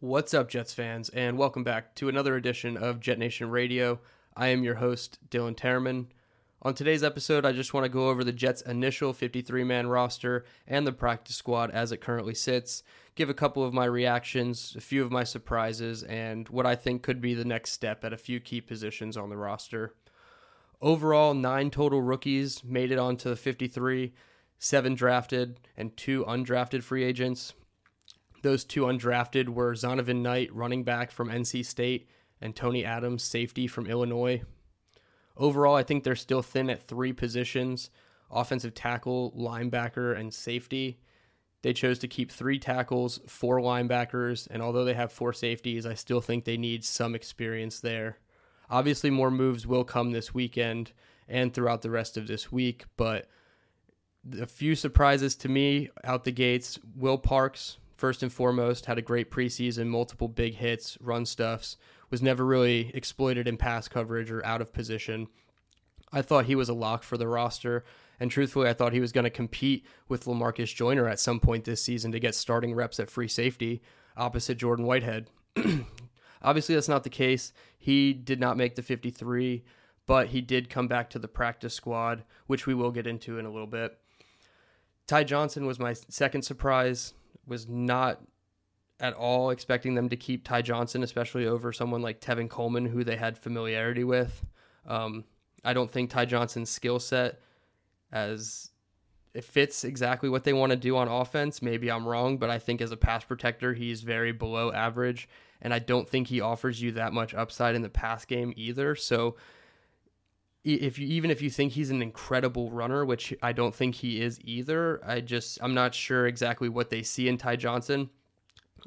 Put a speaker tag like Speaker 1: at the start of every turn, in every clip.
Speaker 1: What's up, Jets fans, and welcome back to another edition of Jet Nation Radio. I am your host, Dylan Tereman. On today's episode, I just want to go over the Jets' initial 53 man roster and the practice squad as it currently sits, give a couple of my reactions, a few of my surprises, and what I think could be the next step at a few key positions on the roster. Overall, nine total rookies made it onto the 53, seven drafted, and two undrafted free agents. Those two undrafted were Zonovan Knight, running back from NC State, and Tony Adams, safety from Illinois. Overall, I think they're still thin at three positions offensive tackle, linebacker, and safety. They chose to keep three tackles, four linebackers, and although they have four safeties, I still think they need some experience there. Obviously, more moves will come this weekend and throughout the rest of this week, but a few surprises to me out the gates. Will Parks, first and foremost, had a great preseason, multiple big hits, run stuffs, was never really exploited in pass coverage or out of position. I thought he was a lock for the roster, and truthfully, I thought he was going to compete with Lamarcus Joyner at some point this season to get starting reps at free safety opposite Jordan Whitehead. Obviously, that's not the case. He did not make the 53, but he did come back to the practice squad, which we will get into in a little bit. Ty Johnson was my second surprise. Was not at all expecting them to keep Ty Johnson, especially over someone like Tevin Coleman, who they had familiarity with. Um, I don't think Ty Johnson's skill set as it fits exactly what they want to do on offense. Maybe I'm wrong, but I think as a pass protector, he's very below average, and I don't think he offers you that much upside in the pass game either. So if you even if you think he's an incredible runner, which I don't think he is either, I just I'm not sure exactly what they see in Ty Johnson.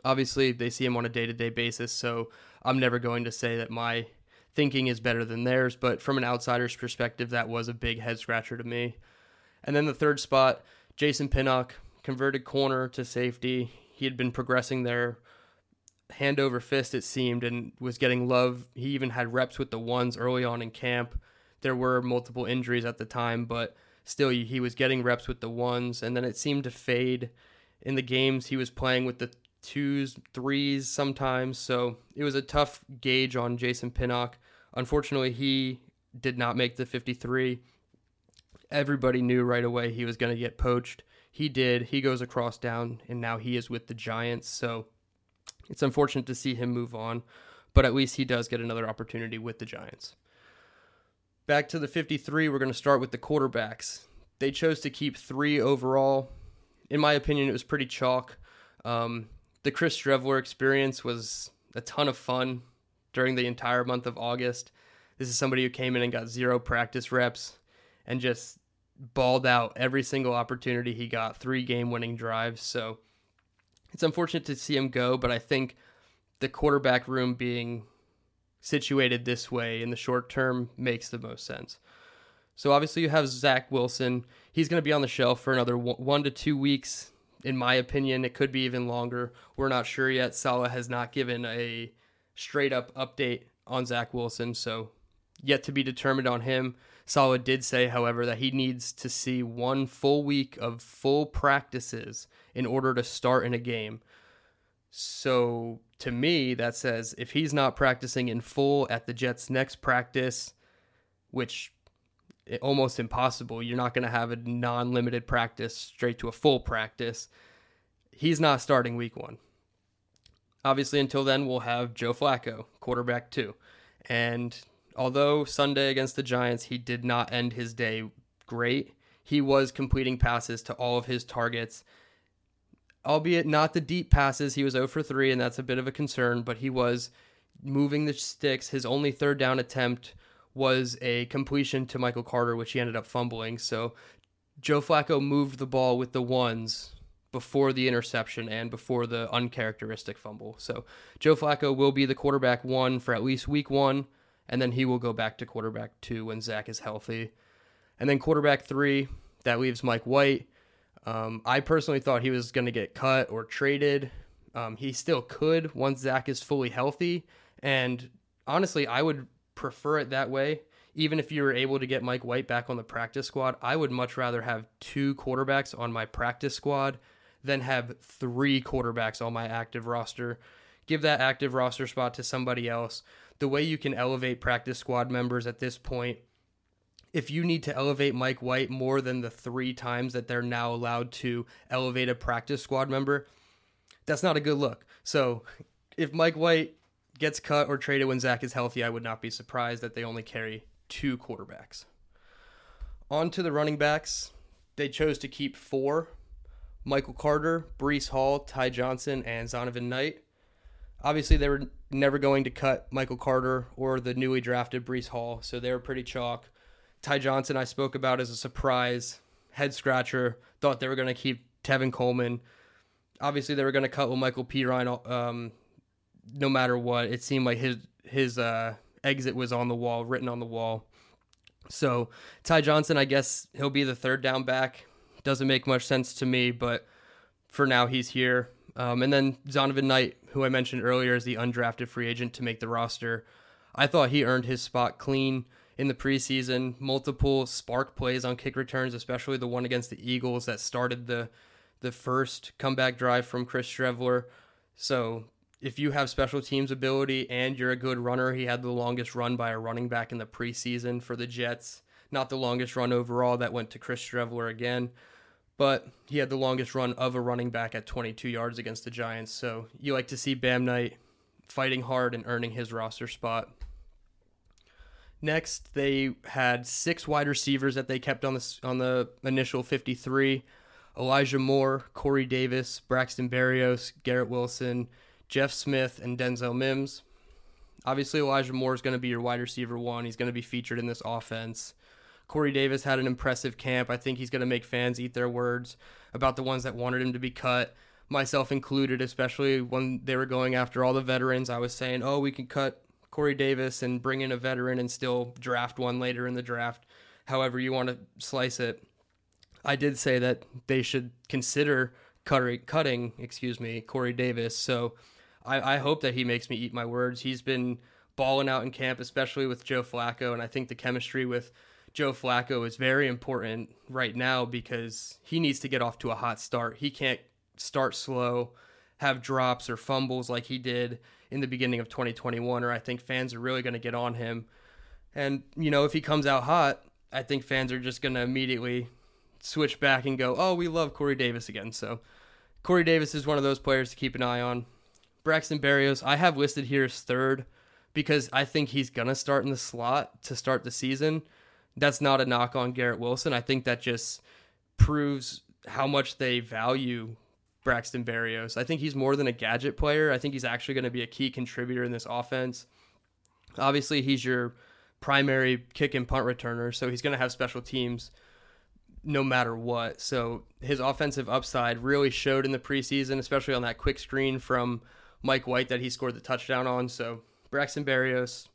Speaker 1: Obviously, they see him on a day-to-day basis, so I'm never going to say that my thinking is better than theirs, but from an outsider's perspective, that was a big head scratcher to me. And then the third spot, Jason Pinnock, converted corner to safety. He had been progressing there hand over fist, it seemed, and was getting love. He even had reps with the ones early on in camp. There were multiple injuries at the time, but still, he was getting reps with the ones, and then it seemed to fade in the games he was playing with the twos, threes sometimes. So it was a tough gauge on Jason Pinnock. Unfortunately, he did not make the 53 everybody knew right away he was going to get poached. He did. He goes across down, and now he is with the Giants. So it's unfortunate to see him move on, but at least he does get another opportunity with the Giants. Back to the 53, we're going to start with the quarterbacks. They chose to keep three overall. In my opinion, it was pretty chalk. Um, the Chris Streveler experience was a ton of fun during the entire month of August. This is somebody who came in and got zero practice reps and just balled out every single opportunity he got, three game winning drives. So it's unfortunate to see him go, but I think the quarterback room being situated this way in the short term makes the most sense. So obviously you have Zach Wilson. He's going to be on the shelf for another one to two weeks. In my opinion, it could be even longer. We're not sure yet. Saleh has not given a straight up update on Zach Wilson, so yet to be determined on him. Saleh did say, however, that he needs to see one full week of full practices in order to start in a game. So to me, that says if he's not practicing in full at the Jets' next practice, which eh, almost impossible, you're not going to have a non limited practice straight to a full practice. He's not starting week one. Obviously, until then, we'll have Joe Flacco, quarterback two. And although Sunday against the Giants, he did not end his day great. He was completing passes to all of his targets, albeit not the deep passes. He was 0 for 3, and that's a bit of a concern, but he was moving the sticks. His only third down attempt was a completion to Michael Carter, which he ended up fumbling. So Joe Flacco moved the ball with the ones before the interception and before the uncharacteristic fumble. So Joe Flacco will be the quarterback one for at least week one and then he will go back to quarterback two when Zach is healthy. And then quarterback three, that leaves Mike White. Um, I personally thought he was going to get cut or traded. Um, he still could once Zach is fully healthy. And honestly, I would prefer it that way. Even if you were able to get Mike White back on the practice squad, I would much rather have two quarterbacks on my practice squad than have three quarterbacks on my active roster give that active roster spot to somebody else. The way you can elevate practice squad members at this point, if you need to elevate Mike White more than the three times that they're now allowed to elevate a practice squad member, that's not a good look. So if Mike White gets cut or traded when Zach is healthy, I would not be surprised that they only carry two quarterbacks. On to the running backs. They chose to keep four Michael Carter, Breece Hall, Ty Johnson, and Zonovan Knight. Obviously, they were never going to cut Michael Carter or the newly drafted Breece Hall, so they were pretty chalk. Ty Johnson, I spoke about as a surprise, head scratcher. Thought they were going to keep Tevin Coleman. Obviously, they were going to cut with Michael Perine um, no matter what. It seemed like his his uh, exit was on the wall, written on the wall. So Ty Johnson, I guess he'll be the third down back. Doesn't make much sense to me, but for now he's here. Um, and then Zonovan Knight, who I mentioned earlier, is the undrafted free agent to make the roster. I thought he earned his spot clean in the preseason. Multiple spark plays on kick returns, especially the one against the Eagles that started the the first comeback drive from Chris Streveler. So if you have special teams ability and you're a good runner, he had the longest run by a running back in the preseason for the Jets. Not the longest run overall, that went to Chris Streveler again, but he had the longest run of a running back at 22 yards against the Giants. So you like to see Bam Knight fighting hard and earning his roster spot. Next, they had six wide receivers that they kept on the on the initial 53. Elijah Moore, Corey Davis, Braxton Berrios, Garrett Wilson, Jeff Smith, and Denzel Mims. Obviously, Elijah Moore is going to be your wide receiver one. He's going to be featured in this offense. Corey Davis had an impressive camp. I think he's going to make fans eat their words about the ones that wanted him to be cut, myself included, especially when they were going after all the veterans. I was saying, oh, we can cut Corey Davis and bring in a veteran and still draft one later in the draft, however you want to slice it. I did say that they should consider cutting, cutting excuse me, Corey Davis. So I, I hope that he makes me eat my words. He's been balling out in camp, especially with Joe Flacco, and I think the chemistry with Joe Flacco is very important right now because he needs to get off to a hot start. He can't start slow, have drops or fumbles like he did in the beginning of 2021, or I think fans are really going to get on him. And, you know, if he comes out hot, I think fans are just going to immediately switch back and go, oh, we love Corey Davis again. So Corey Davis is one of those players to keep an eye on. Braxton Berrios, I have listed here as third because I think he's going to start in the slot to start the season. That's not a knock on Garrett Wilson. I think that just proves how much they value Braxton Berrios. I think he's more than a gadget player. I think he's actually going to be a key contributor in this offense. Obviously, he's your primary kick and punt returner, so he's going to have special teams no matter what. So his offensive upside really showed in the preseason, especially on that quick screen from Mike White that he scored the touchdown on. So Braxton Berrios,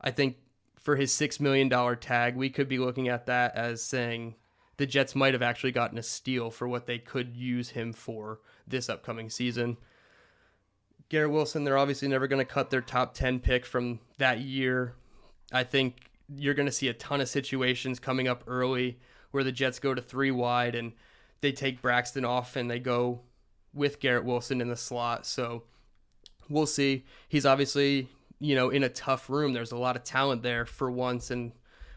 Speaker 1: I think for his six million dollar tag, we could be looking at that as saying the Jets might have actually gotten a steal for what they could use him for this upcoming season. Garrett Wilson, they're obviously never going to cut their top 10 pick from that year. I think you're going to see a ton of situations coming up early where the Jets go to three wide and they take Braxton off and they go with Garrett Wilson in the slot. So we'll see. He's obviously, you know, in a tough room. There's a lot of talent there for once, and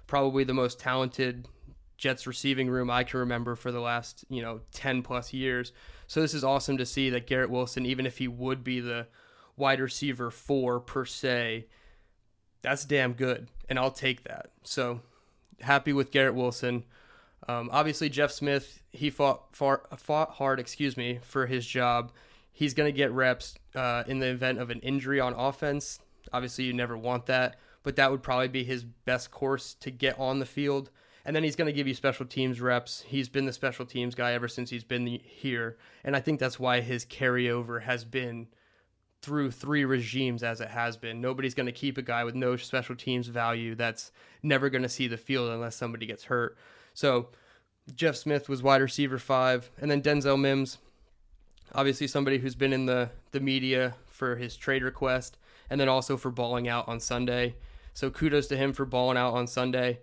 Speaker 1: probably the most talented Jets receiving room I can remember for the last, you know, 10 plus years. So this is awesome to see that Garrett Wilson, even if he would be the wide receiver four per se, that's damn good. And I'll take that. So happy with Garrett Wilson. Um, obviously, Jeff Smith, he fought, far, fought hard, excuse me, for his job he's going to get reps uh, in the event of an injury on offense. Obviously, you never want that, but that would probably be his best course to get on the field. And then he's going to give you special teams reps. He's been the special teams guy ever since he's been here. And I think that's why his carryover has been through three regimes as it has been. Nobody's going to keep a guy with no special teams value that's never going to see the field unless somebody gets hurt. So Jeff Smith was wide receiver five. And then Denzel Mims, obviously somebody who's been in the the media for his trade request and then also for balling out on Sunday. So kudos to him for balling out on Sunday.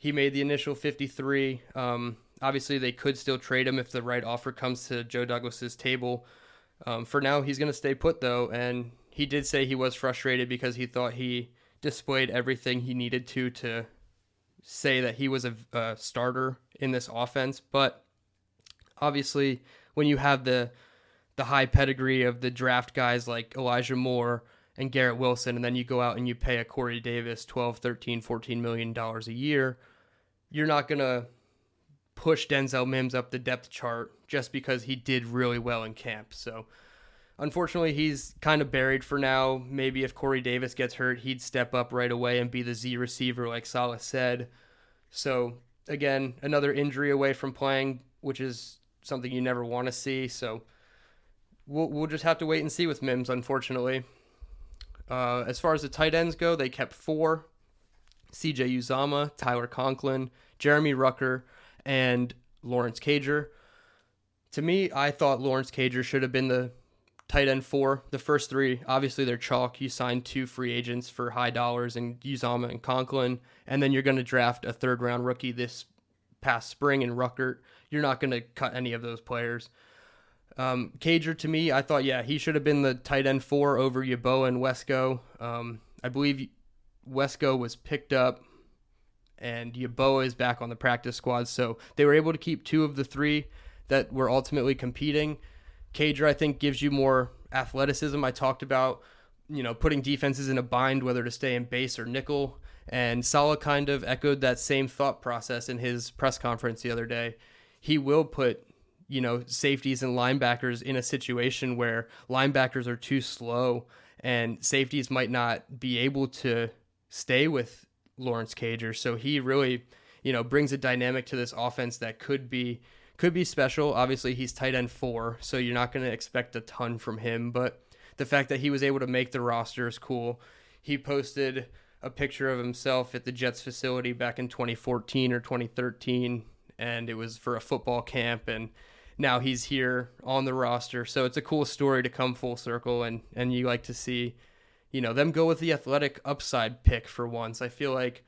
Speaker 1: He made the initial 53. Um, obviously, they could still trade him if the right offer comes to Joe Douglas's table. Um, for now, he's going to stay put though, and he did say he was frustrated because he thought he displayed everything he needed to to say that he was a, a starter in this offense. But obviously, when you have the the high pedigree of the draft guys like Elijah Moore and Garrett Wilson, and then you go out and you pay a Corey Davis 12, 13, 14 million dollars a year, you're not going to push Denzel Mims up the depth chart just because he did really well in camp. So unfortunately, he's kind of buried for now. Maybe if Corey Davis gets hurt, he'd step up right away and be the Z receiver, like Saleh said. So again, another injury away from playing, which is something you never want to see. So we'll, we'll just have to wait and see with Mims, unfortunately. Uh, as far as the tight ends go, they kept four CJ Uzomah, Tyler Conklin, Jeremy Ruckert, and Lawrence Cager. To me, I thought Lawrence Cager should have been the tight end four. The first three, obviously, they're chalk. You signed two free agents for high dollars and Uzomah and Conklin, and then you're going to draft a third round rookie this past spring in Rucker. You're not going to cut any of those players. Um, Cager, to me, I thought, yeah, he should have been the tight end four over Yeboah and Wesco. Um, I believe Wesco was picked up and Yeboah is back on the practice squad. So they were able to keep two of the three that were ultimately competing. Cager, I think, gives you more athleticism. I talked about, you know, putting defenses in a bind, whether to stay in base or nickel. And Saleh kind of echoed that same thought process in his press conference the other day. He will put, you know, safeties and linebackers in a situation where linebackers are too slow and safeties might not be able to stay with Lawrence Cager. So he really, you know, brings a dynamic to this offense that could be could be special. Obviously, he's tight end four, so you're not going to expect a ton from him. But the fact that he was able to make the roster is cool. He posted a picture of himself at the Jets facility back in 2014 or 2013, and it was for a football camp. And now he's here on the roster, so it's a cool story to come full circle. And and you like to see you know, them go with the athletic upside pick for once. I feel like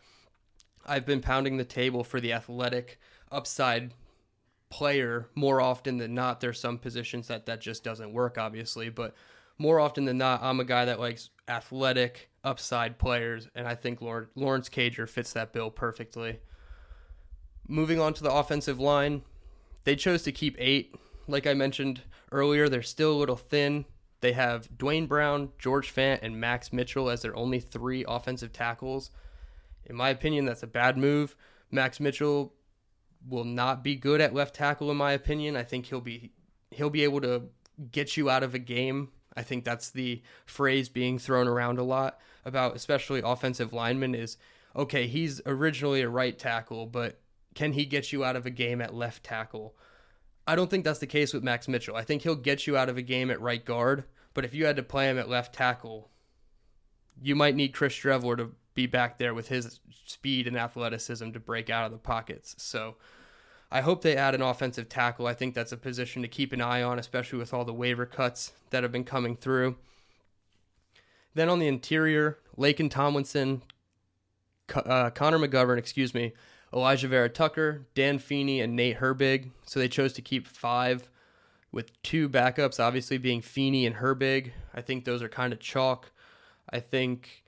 Speaker 1: I've been pounding the table for the athletic upside player more often than not. There's some positions that that just doesn't work, obviously, but more often than not, I'm a guy that likes athletic upside players, and I think Lawrence Cager fits that bill perfectly. Moving on to the offensive line, they chose to keep eight. Like I mentioned earlier, they're still a little thin. They have Duane Brown, George Fant, and Max Mitchell as their only three offensive tackles. In my opinion, that's a bad move. Max Mitchell will not be good at left tackle in my opinion. I think he'll be he'll be able to get you out of a game. I think that's the phrase being thrown around a lot about especially offensive linemen is okay, he's originally a right tackle, but can he get you out of a game at left tackle? I don't think that's the case with Max Mitchell. I think he'll get you out of a game at right guard, but if you had to play him at left tackle, you might need Chris Streveler to be back there with his speed and athleticism to break out of the pockets. So I hope they add an offensive tackle. I think that's a position to keep an eye on, especially with all the waiver cuts that have been coming through. Then on the interior, Laken Tomlinson, uh, Connor McGovern, excuse me, Alijah Vera Tucker, Dan Feeney, and Nate Herbig. So they chose to keep five with two backups, obviously being Feeney and Herbig. I think those are kind of chalk. I think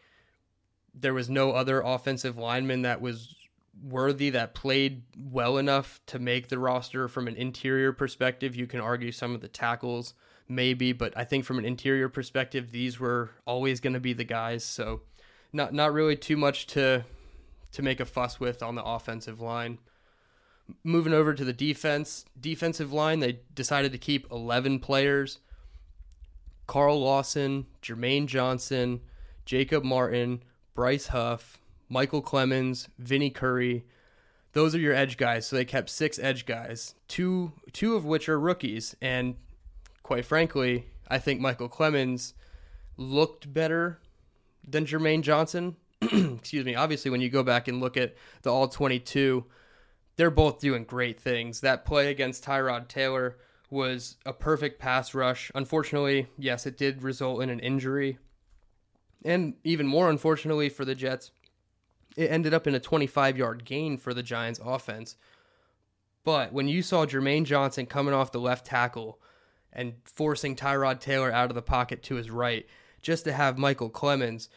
Speaker 1: there was no other offensive lineman that was worthy that played well enough to make the roster from an interior perspective. You can argue some of the tackles maybe, but I think from an interior perspective, these were always going to be the guys. So not not really too much to to make a fuss with on the offensive line. Moving over to the defense, defensive line, they decided to keep 11 players. Carl Lawson, Jermaine Johnson, Jacob Martin, Bryce Huff, Micheal Clemons, Vinny Curry. Those are your edge guys. So they kept six edge guys, two two of which are rookies. And quite frankly, I think Micheal Clemons looked better than Jermaine Johnson. excuse me, obviously when you go back and look at the all 22, they're both doing great things. That play against Tyrod Taylor was a perfect pass rush. Unfortunately, yes, it did result in an injury. And even more unfortunately for the Jets, it ended up in a 25 yard gain for the Giants offense. But when you saw Jermaine Johnson coming off the left tackle and forcing Tyrod Taylor out of the pocket to his right, just to have Micheal Clemons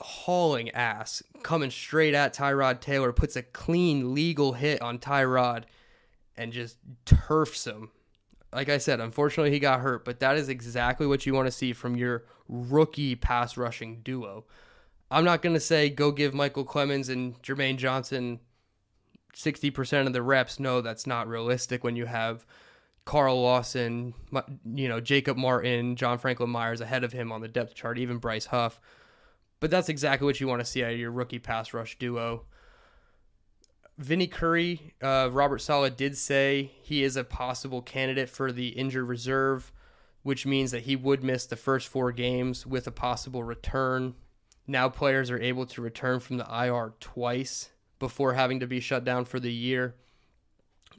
Speaker 1: hauling ass, coming straight at Tyrod Taylor, puts a clean legal hit on Tyrod and just turfs him. Like I said, unfortunately he got hurt, but that is exactly what you want to see from your rookie pass rushing duo. I'm not going to say go give Micheal Clemons and Jermaine Johnson 60% of the reps. No, that's not realistic when you have Carl Lawson, you know, Jacob Martin, John Franklin Myers ahead of him on the depth chart, even Bryce Huff. But that's exactly what you want to see out of your rookie pass rush duo. Vinny Curry, uh, Robert Saleh did say he is a possible candidate for the injured reserve, which means that he would miss the first four games with a possible return. Now players are able to return from the IR twice before having to be shut down for the year.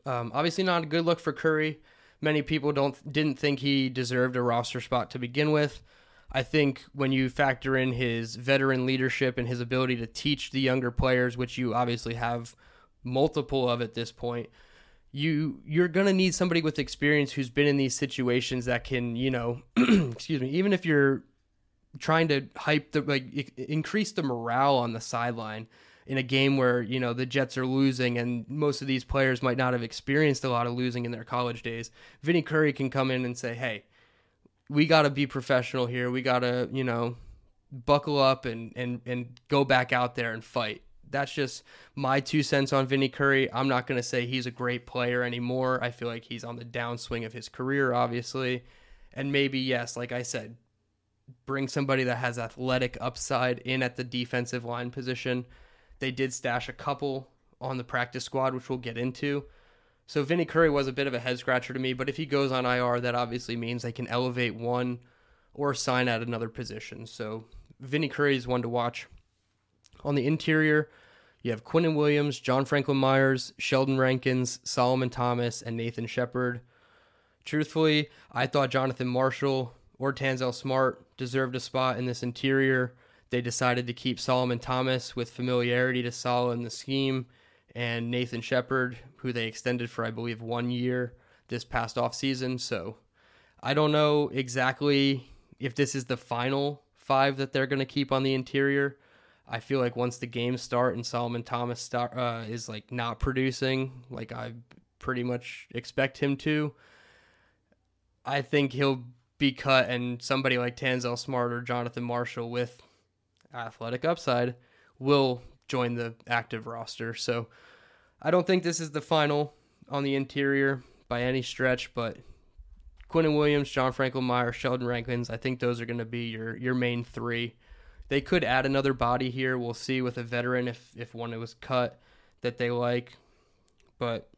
Speaker 1: Um, obviously, not a good look for Curry. Many people don't didn't think he deserved a roster spot to begin with. I think when you factor in his veteran leadership and his ability to teach the younger players, which you obviously have multiple of at this point, you you're gonna need somebody with experience who's been in these situations that can, you know, excuse me, even if you're trying to hype the like increase the morale on the sideline in a game where you know the Jets are losing and most of these players might not have experienced a lot of losing in their college days. Vinny Curry can come in and say, "Hey, we got to be professional here. We got to, you know, buckle up and and and go back out there and fight." That's just my two cents on Vinny Curry. I'm not going to say he's a great player anymore. I feel like he's on the downswing of his career, obviously. And maybe, yes, like I said, bring somebody that has athletic upside in at the defensive line position. They did stash a couple on the practice squad, which we'll get into. So Vinny Curry was a bit of a head scratcher to me, but if he goes on IR, that obviously means they can elevate one or sign at another position. So Vinny Curry is one to watch. On the interior, you have Quinnen Williams, John Franklin Myers, Sheldon Rankins, Solomon Thomas, and Nathan Shepherd. Truthfully, I thought Jonathan Marshall or Tanzel Smart deserved a spot in this interior. They decided to keep Solomon Thomas with familiarity to Saleh in the scheme and Nathan Shepherd, who they extended for, I believe, one year this past offseason. So I don't know exactly if this is the final five that they're going to keep on the interior. I feel like once the games start and Solomon Thomas start, uh, is like not producing, like I pretty much expect him to, I think he'll be cut, and somebody like Tanzel Smart or Jonathan Marshall with athletic upside will join the active roster. So I don't think this is the final on the interior by any stretch, but Quinnen Williams, John Franklin Meyer, Sheldon Rankins, I think those are going to be your your main three. They could add another body here. We'll see with a veteran if if one was cut that they like, but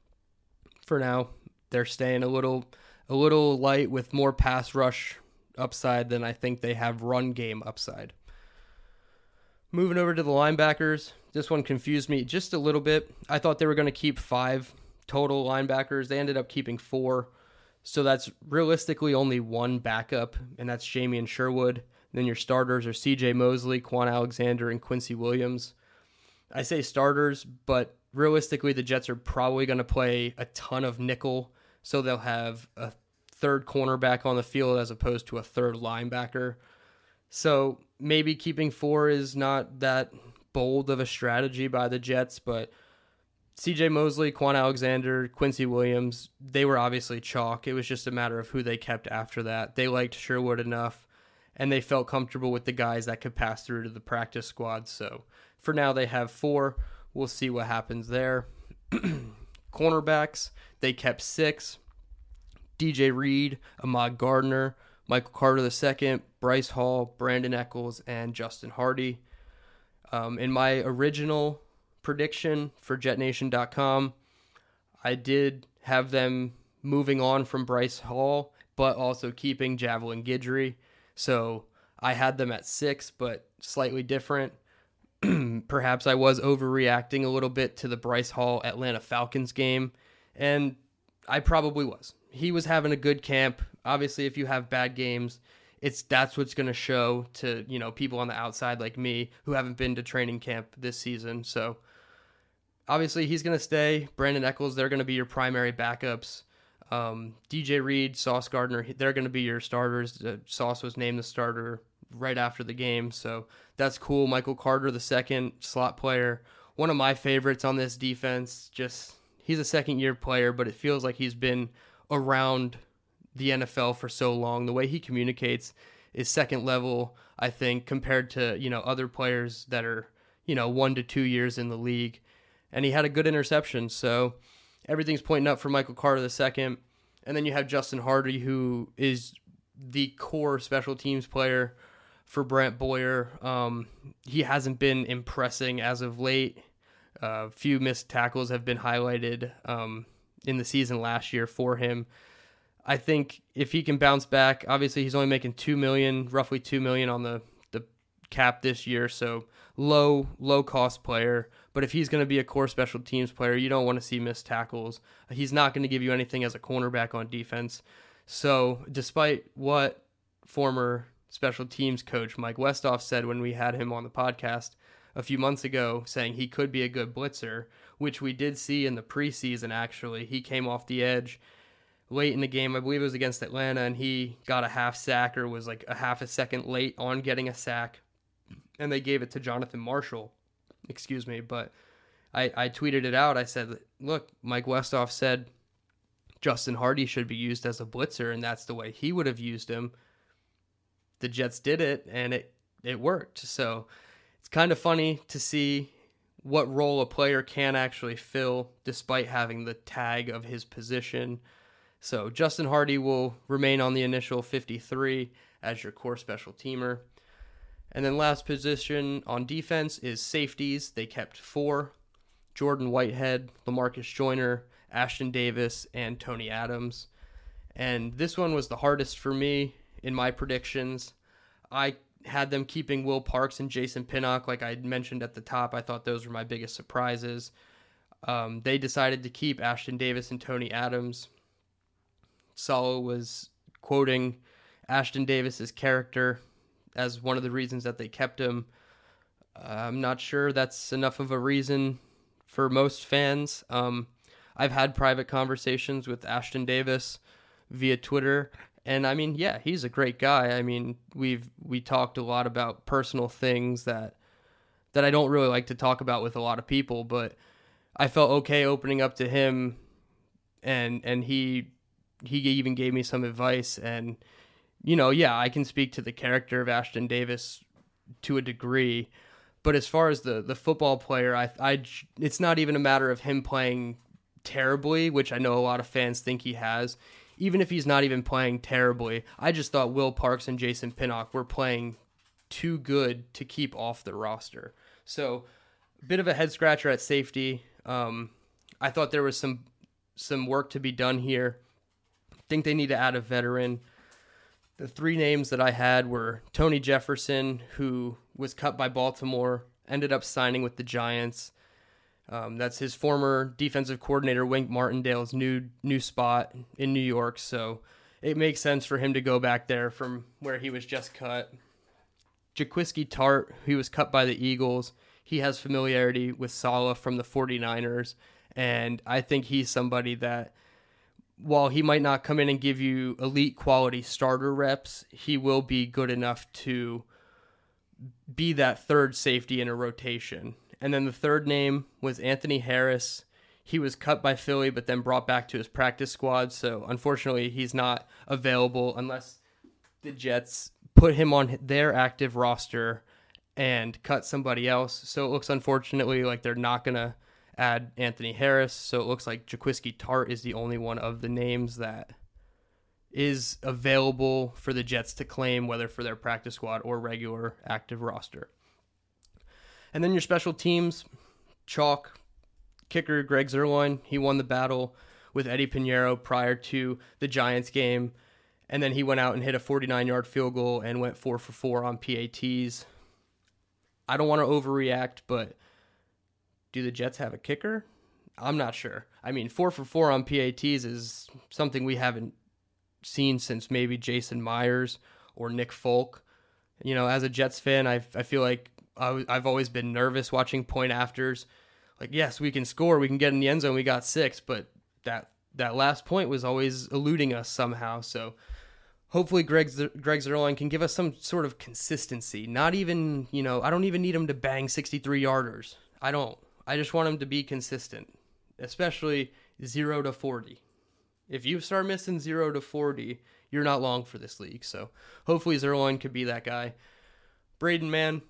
Speaker 1: for now they're staying a little a little light with more pass rush upside than I think they have run game upside. Moving over to the linebackers, this one confused me just a little bit. I thought they were going to keep five total linebackers. They ended up keeping four. So that's realistically only one backup, and that's Jamien Sherwood. Then your starters are CJ Mosley, Kwon Alexander, and Quincy Williams. I say starters, but realistically, the Jets are probably going to play a ton of nickel so they'll have a third cornerback on the field as opposed to a third linebacker. So maybe keeping four is not that bold of a strategy by the Jets, but CJ Mosley, Kwon Alexander, Quincy Williams, they were obviously chalk. It was just a matter of who they kept after that. They liked Sherwood enough and they felt comfortable with the guys that could pass through to the practice squad. So for now, they have four. We'll see what happens there. Cornerbacks, they kept six. DJ Reed, Ahmad Gardner, Michael Carter II, Bryce Hall, Brandon Echols, and Justin Hardy. Um, in my original prediction for JetNation.com, I did have them moving on from Bryce Hall, but also keeping Javelin Guidry. So I had them at six, but slightly different. perhaps I was overreacting a little bit to the Bryce Hall Atlanta Falcons game, and I probably was. He was having a good camp. Obviously, if you have bad games, it's that's what's going to show to you know people on the outside like me who haven't been to training camp this season. So obviously he's going to stay. Brandon Echols, they're going to be your primary backups. Um, DJ Reed, Sauce Gardner, they're going to be your starters. Uh, Sauce was named the starter right after the game. So that's cool. Michael Carter, the second slot player, one of my favorites on this defense. Just he's a second year player, but it feels like he's been around the NFL for so long. The way he communicates is second level, I think, compared to, you know, other players that are, you know, one to two years in the league. And he had a good interception. So everything's pointing up for Michael Carter the second. And then you have Justin Hardy, who is the core special teams player for Brant Boyer. Um, he hasn't been impressing as of late. A uh, few missed tackles have been highlighted um, in the season last year for him. I think if he can bounce back, obviously he's only making two million, roughly two million on the the cap this year, so low low cost player. But if he's going to be a core special teams player, you don't want to see missed tackles. He's not going to give you anything as a cornerback on defense. So, despite what former special teams coach Mike Westhoff said when we had him on the podcast a few months ago, saying he could be a good blitzer, which we did see in the preseason actually. He came off the edge late in the game. I believe it was against Atlanta, and he got a half sack or was like a half a second late on getting a sack, and they gave it to Jonathan Marshall. Excuse me, but I, I tweeted it out. I said, "Look, Mike Westhoff said Justin Hardy should be used as a blitzer, and that's the way he would have used him." The Jets did it, and it it worked. So it's kind of funny to see what role a player can actually fill despite having the tag of his position so Justin Hardy will remain on the initial 53 as your core special teamer. And then last position on defense is safeties. They kept four Jordan Whitehead, Lamarcus Joyner, Ashtyn Davis, and Tony Adams. And this one was the hardest for me in my predictions. I had them keeping Will Parks and Jason Pinnock, like I mentioned at the top. I thought those were my biggest surprises. Um, they decided to keep Ashtyn Davis and Tony Adams. Saleh was quoting Ashtyn Davis's character as one of the reasons that they kept him. I'm not sure that's enough of a reason for most fans. Um, I've had private conversations with Ashtyn Davis via Twitter, and I mean, yeah, he's a great guy. I mean, we've we talked a lot about personal things that that I don't really like to talk about with a lot of people, but I felt okay opening up to him, and and he he even gave me some advice. And you know yeah i can speak to the character of Ashtyn davis to a degree. But as far as the the football player i i it's not even a matter of him playing terribly which i know a lot of fans think he has. Even if he's not even playing terribly i just thought will parks and jason pinnock were playing too good to keep off the roster. So a bit of a head scratcher at safety. Um, i thought there was some some work to be done here think they need to add a veteran. The three names that I had were Tony Jefferson, who was cut by Baltimore, ended up signing with the Giants. Um, that's his former defensive coordinator, Wink Martindale's new new spot in New York. So it makes sense for him to go back there from where he was just cut. Jaquiski Tart, he was cut by the Eagles. He has familiarity with Saleh from the 49ers. And I think he's somebody that while he might not come in and give you elite quality starter reps, he will be good enough to be that third safety in a rotation. And then the third name was Anthony Harris. He was cut by Philly, but then brought back to his practice squad. So unfortunately, he's not available unless the Jets put him on their active roster and cut somebody else. So it looks unfortunately like they're not going to add Anthony Harris. So it looks like Jaquiski Tart is the only one of the names that is available for the Jets to claim, whether for their practice squad or regular active roster. And then your special teams, chalk, kicker Greg Zuerlein, he won the battle with Eddie Piñeiro prior to the Giants game. And then he went out and hit a 49 yard field goal and went four for four on PATs. I don't want to overreact, but do the Jets have a kicker? I'm not sure. I mean, four for four on PATs is something we haven't seen since maybe Jason Myers or Nick Folk. You know, as a Jets fan, I, I feel like I, I've always been nervous watching point afters. Like, yes, we can score, we can get in the end zone, we got six, but that that last point was always eluding us somehow. So hopefully Greg Greg Zuerlein can give us some sort of consistency. Not even, you know, I don't even need him to bang 63 yarders. I don't. I just want him to be consistent, especially 0 to 40. If you start missing 0 to 40, you're not long for this league. So hopefully Zuerlein could be that guy. Braden Mann,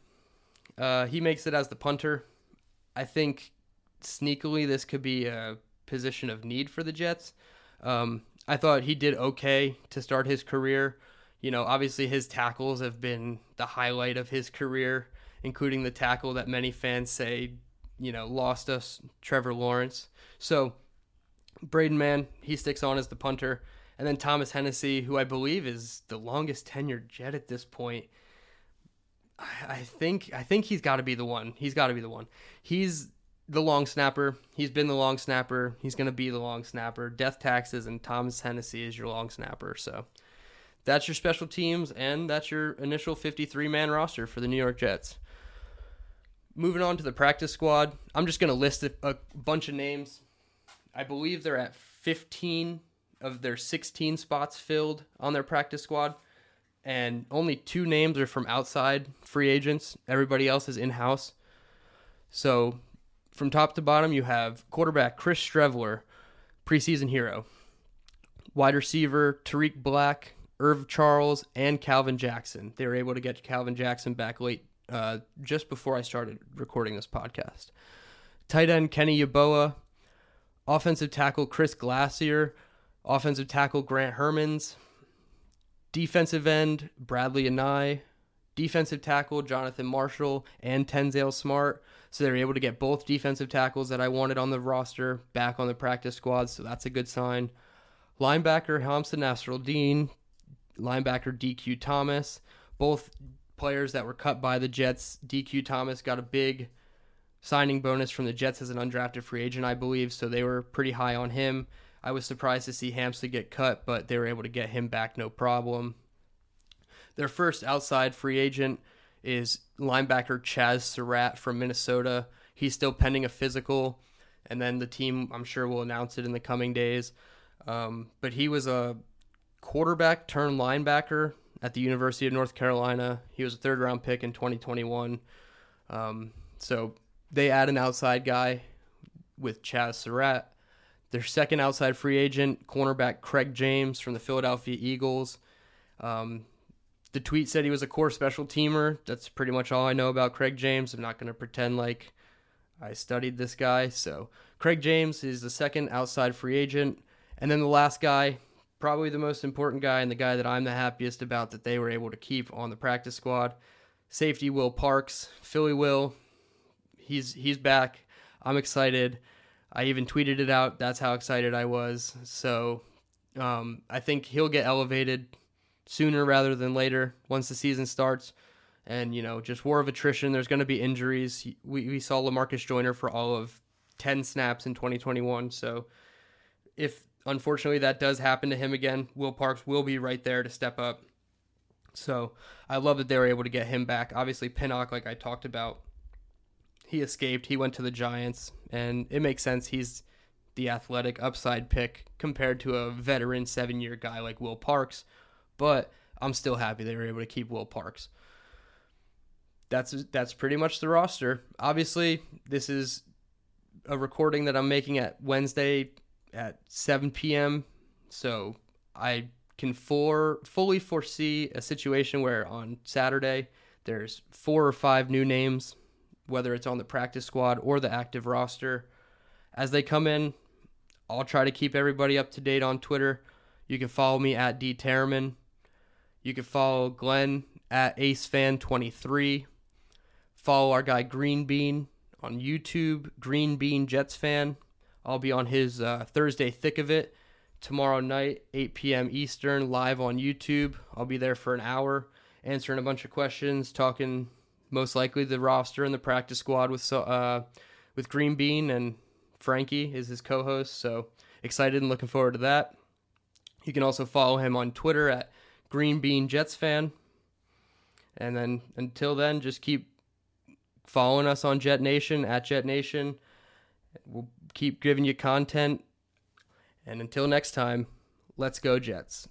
Speaker 1: uh, he makes it as the punter. I think sneakily this could be a position of need for the Jets. Um, I thought he did okay to start his career. You know, obviously his tackles have been the highlight of his career, including the tackle that many fans say, you know, lost us, Trevor Lawrence. So, Braden Mann, he sticks on as the punter. And then Thomas Hennessy, who I believe is the longest tenured Jet at this point. I think I think he's got to be the one. He's got to be the one. He's the long snapper. He's been the long snapper. He's going to be the long snapper. Death taxes and Thomas Hennessy is your long snapper. So that's your special teams and that's your initial 53 man roster for the New York Jets. Moving on to the practice squad, I'm just going to list a, bunch of names. I believe they're at 15 of their 16 spots filled on their practice squad. And only two names are from outside free agents. Everybody else is in house. So from top to bottom, you have quarterback Chris Streveler, preseason hero, wide receiver Tarik Black, Irv Charles, and Calvin Jackson. They were able to get Calvin Jackson back late, uh, just before I started recording this podcast. Tight end Kenny Yeboah, offensive tackle Chris Glaser, offensive tackle Grant Hermans, defensive end Bradlee Anae, defensive tackle Jonathan Marshall, and Tanzel Smart. So they were able to get both defensive tackles that I wanted on the roster back on the practice squad. So that's a good sign. Linebacker Hamsah Nasirildeen, linebacker DQ Thomas, both players that were cut by the Jets. DQ Thomas got a big signing bonus from the Jets as an undrafted free agent, I believe. So they were pretty high on him. I was surprised to see Hamsah get cut, but they were able to get him back no problem. Their first outside free agent is linebacker Chazz Surratt from Minnesota. He's still pending a physical, and then the team, I'm sure, will announce it in the coming days. Um, but he was a quarterback turned linebacker at the University of North Carolina. He was a third round pick in 2021. Um, so they add an outside guy with Chazz Surratt. Their second outside free agent, cornerback Craig James from the Philadelphia Eagles. Um, the tweet said he was a core special teamer. That's pretty much all I know about Craig James. I'm not going to pretend like I studied this guy. So, Craig James is the second outside free agent. And then the last guy, probably the most important guy and the guy that I'm the happiest about that they were able to keep on the practice squad. Safety Will Parks, Philly Will. He's he's back. I'm excited. I even tweeted it out. That's how excited I was. So um, I think he'll get elevated sooner rather than later once the season starts. And, you know, just war of attrition. There's going to be injuries. We, we saw Lamarcus Joyner for all of 10 snaps in 2021. So if unfortunately that does happen to him again, Will Parks will be right there to step up. So I love that they were able to get him back. Obviously, Pinnock, like I talked about, he escaped. He went to the Giants, and it makes sense. He's the athletic upside pick compared to a veteran seven year guy like Will Parks, but I'm still happy they were able to keep Will Parks. That's that's pretty much the roster. Obviously, this is a recording that I'm making at Wednesday at 7 p.m. So I can for fully foresee a situation where on Saturday there's four or five new names, whether it's on the practice squad or the active roster. As they come in, I'll try to keep everybody up to date on Twitter. You can follow me at D Tereman. You can follow Glenn at AceFan23. Follow our guy Green Bean on YouTube, Green Bean Jets fan. I'll be on his uh, Thursday Thick of It tomorrow night, 8 p.m. Eastern, live on YouTube. I'll be there for an hour, answering a bunch of questions, talking most likely the roster and the practice squad with uh, with Green Bean and Frankie is his co-host. So excited and looking forward to that. You can also follow him on Twitter at Green Bean Jets fan. And then until then, just keep following us on Jet Nation at Jet Nation. We'll keep giving you content. And until next time, let's go, Jets.